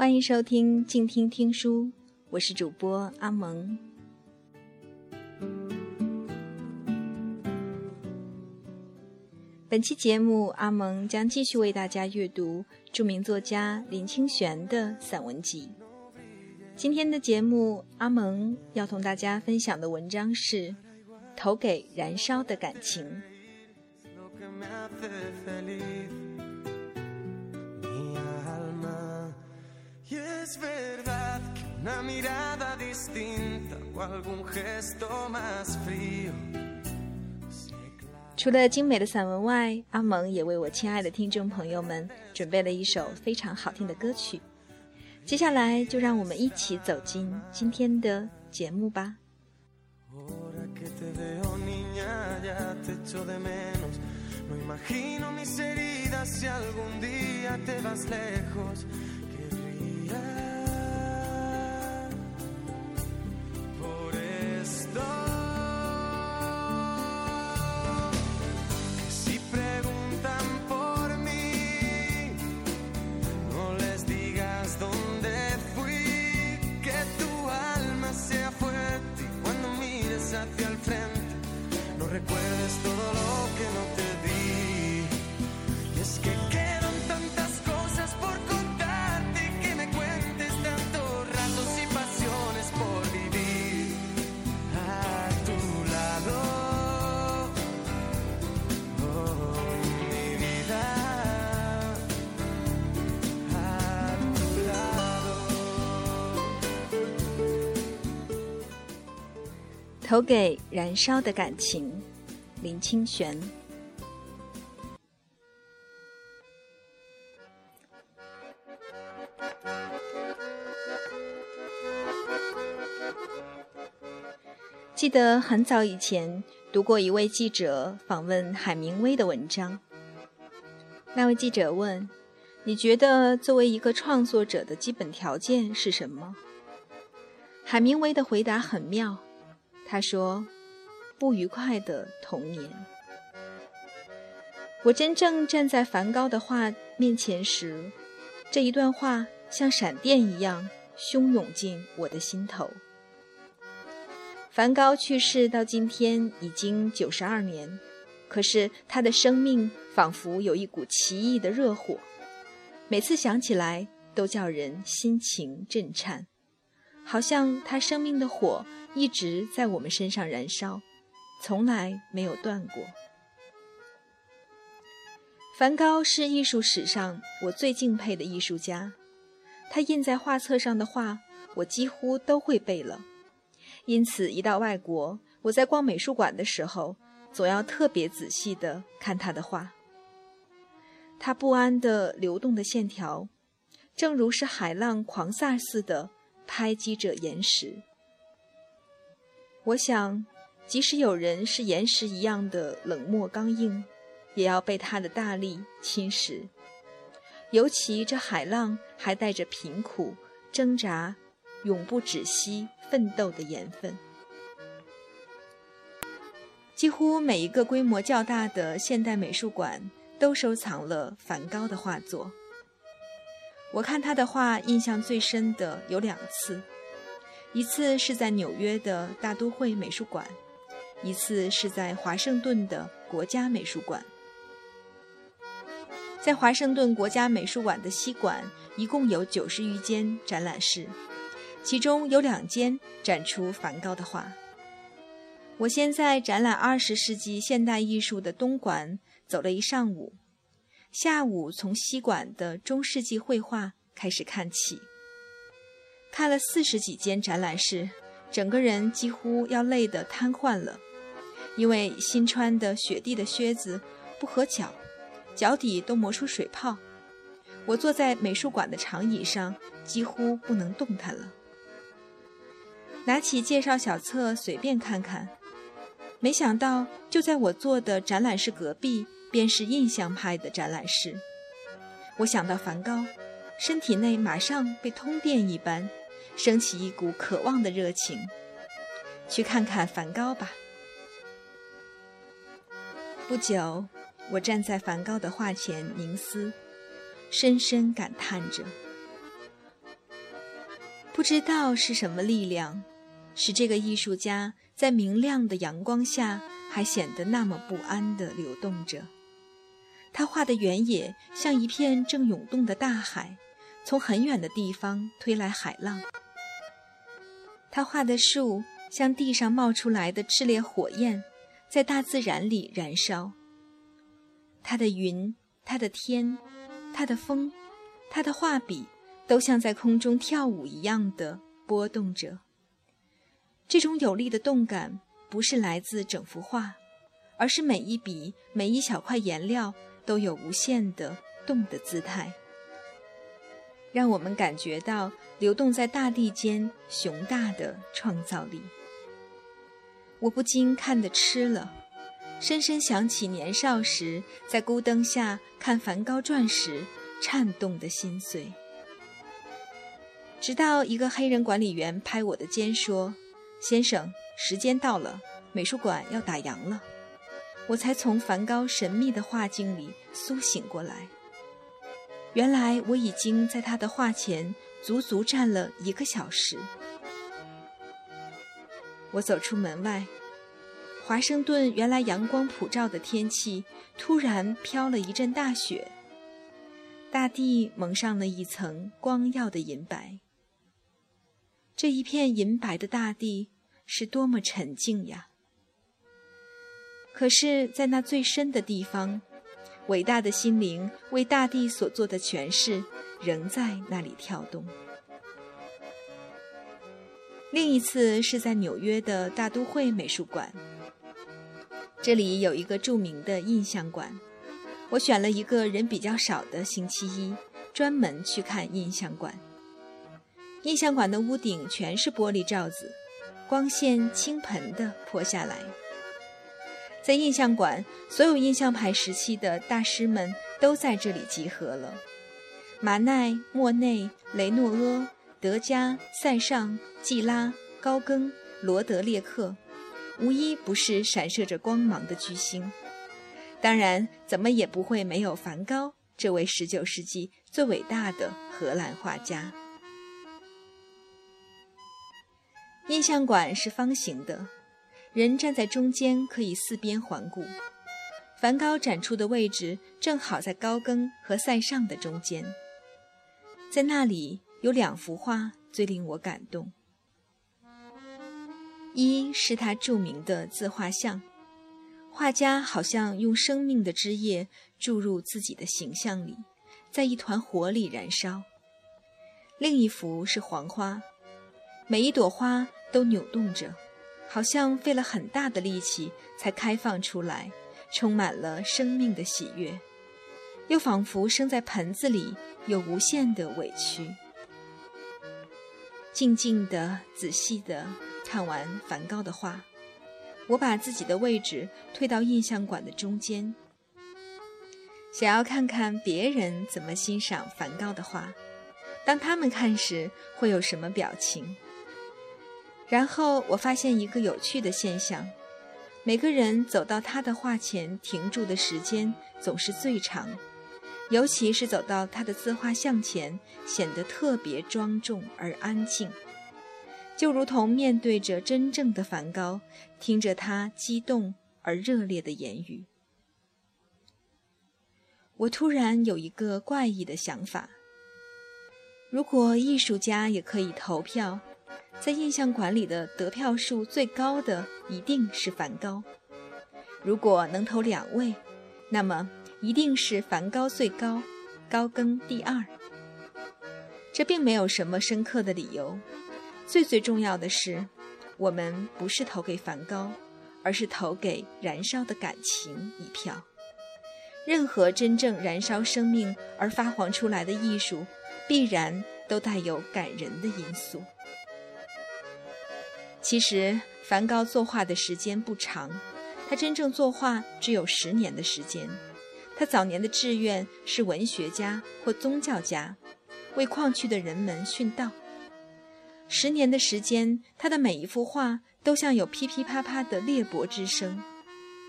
欢迎收听静听听书，我是主播阿蒙。本期节目，阿蒙将继续为大家阅读著名作家林清玄的散文集。今天的节目，阿蒙要同大家分享的文章是《投给燃烧的感情》。除了精美的散文外，阿蒙也为我亲爱的听众朋友们准备了一首非常好听的歌曲。接下来，就让我们一起走进今天的节目吧。the 投给燃烧的感情，林清玄。记得很早以前读过一位记者访问海明威的文章。那位记者问：“你觉得作为一个创作者的基本条件是什么？”海明威的回答很妙。他说：“不愉快的童年。”我真正站在梵高的画面前时，这一段话像闪电一样汹涌进我的心头。梵高去世到今天已经九十二年，可是他的生命仿佛有一股奇异的热火，每次想起来都叫人心情震颤，好像他生命的火。一直在我们身上燃烧，从来没有断过。梵高是艺术史上我最敬佩的艺术家，他印在画册上的画，我几乎都会背了。因此，一到外国，我在逛美术馆的时候，总要特别仔细地看他的画。他不安的流动的线条，正如是海浪狂飒似的拍击着岩石。我想，即使有人是岩石一样的冷漠刚硬，也要被他的大力侵蚀。尤其这海浪还带着贫苦、挣扎、永不止息、奋斗的盐分。几乎每一个规模较大的现代美术馆都收藏了梵高的画作。我看他的画，印象最深的有两次。一次是在纽约的大都会美术馆，一次是在华盛顿的国家美术馆。在华盛顿国家美术馆的西馆，一共有九十余间展览室，其中有两间展出梵高的画。我先在展览二十世纪现代艺术的东馆走了一上午，下午从西馆的中世纪绘画开始看起。看了四十几间展览室，整个人几乎要累得瘫痪了，因为新穿的雪地的靴子不合脚，脚底都磨出水泡。我坐在美术馆的长椅上，几乎不能动弹了。拿起介绍小册随便看看，没想到就在我坐的展览室隔壁，便是印象派的展览室。我想到梵高，身体内马上被通电一般。升起一股渴望的热情，去看看梵高吧。不久，我站在梵高的画前凝思，深深感叹着：不知道是什么力量，使这个艺术家在明亮的阳光下还显得那么不安地流动着。他画的原野像一片正涌动的大海，从很远的地方推来海浪。他画的树像地上冒出来的炽烈火焰，在大自然里燃烧。他的云，他的天，他的风，他的画笔，都像在空中跳舞一样的波动着。这种有力的动感不是来自整幅画，而是每一笔、每一小块颜料。都有无限的动的姿态，让我们感觉到流动在大地间雄大的创造力。我不禁看得痴了，深深想起年少时在孤灯下看梵高传时颤动的心碎。直到一个黑人管理员拍我的肩说：“先生，时间到了，美术馆要打烊了。”我才从梵高神秘的画境里苏醒过来。原来我已经在他的画前足足站了一个小时。我走出门外，华盛顿原来阳光普照的天气突然飘了一阵大雪，大地蒙上了一层光耀的银白。这一片银白的大地是多么沉静呀！可是，在那最深的地方，伟大的心灵为大地所做的诠释，仍在那里跳动。另一次是在纽约的大都会美术馆，这里有一个著名的印象馆。我选了一个人比较少的星期一，专门去看印象馆。印象馆的屋顶全是玻璃罩子，光线倾盆地泼下来。在印象馆，所有印象派时期的大师们都在这里集合了。马奈、莫内、雷诺阿、德加、塞尚、季拉、高更、罗德列克，无一不是闪射着光芒的巨星。当然，怎么也不会没有梵高这位19世纪最伟大的荷兰画家。印象馆是方形的。人站在中间，可以四边环顾。梵高展出的位置正好在高更和塞尚的中间。在那里有两幅画最令我感动：一是他著名的自画像，画家好像用生命的汁液注入自己的形象里，在一团火里燃烧；另一幅是黄花，每一朵花都扭动着。好像费了很大的力气才开放出来，充满了生命的喜悦，又仿佛生在盆子里，有无限的委屈。静静的、仔细的看完梵高的画，我把自己的位置推到印象馆的中间，想要看看别人怎么欣赏梵高的画，当他们看时会有什么表情。然后我发现一个有趣的现象：每个人走到他的画前停住的时间总是最长，尤其是走到他的自画像前，显得特别庄重而安静，就如同面对着真正的梵高，听着他激动而热烈的言语。我突然有一个怪异的想法：如果艺术家也可以投票。在印象馆里的得票数最高的一定是梵高。如果能投两位，那么一定是梵高最高，高更第二。这并没有什么深刻的理由。最最重要的是，我们不是投给梵高，而是投给燃烧的感情一票。任何真正燃烧生命而发黄出来的艺术，必然都带有感人的因素。其实，梵高作画的时间不长，他真正作画只有十年的时间。他早年的志愿是文学家或宗教家，为矿区的人们殉道。十年的时间，他的每一幅画都像有噼噼啪啪的裂帛之声。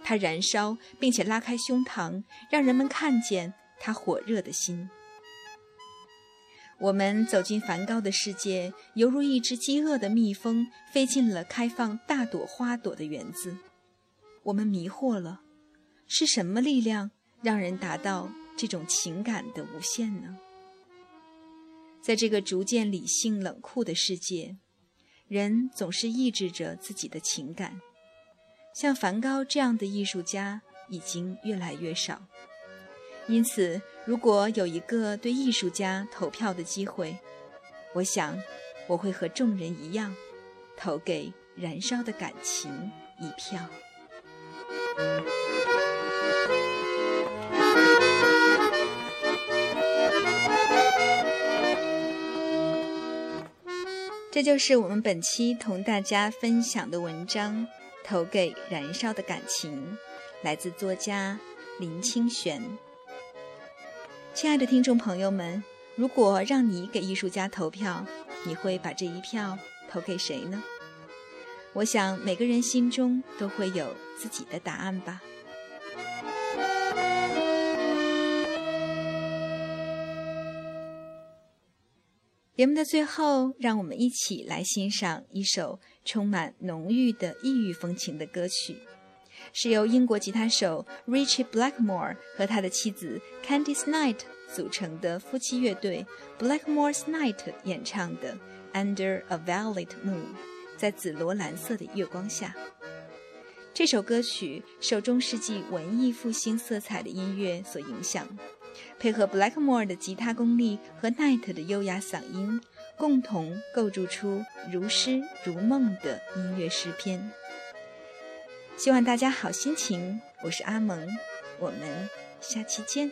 他燃烧，并且拉开胸膛，让人们看见他火热的心。我们走进梵高的世界，犹如一只饥饿的蜜蜂飞进了开放大朵花朵的园子。我们迷惑了，是什么力量让人达到这种情感的无限呢？在这个逐渐理性冷酷的世界，人总是抑制着自己的情感。像梵高这样的艺术家已经越来越少。因此，如果有一个对艺术家投票的机会，我想我会和众人一样，投给燃烧的感情一票。这就是我们本期同大家分享的文章《投给燃烧的感情》，来自作家林清玄。亲爱的听众朋友们，如果让你给艺术家投票，你会把这一票投给谁呢？我想每个人心中都会有自己的答案吧。节目的最后，让我们一起来欣赏一首充满浓郁的异域风情的歌曲。是由英国吉他手 Richie Blackmore 和他的妻子 Candice Knight 组成的夫妻乐队 Blackmore's Night 演唱的《Under a Violet Moon》在紫罗兰色的月光下。这首歌曲受中世纪文艺复兴色彩的音乐所影响，配合 Blackmore 的吉他功力和 Knight 的优雅嗓音，共同构筑出如诗如梦的音乐诗篇。希望大家好心情，我是阿蒙，我们下期见。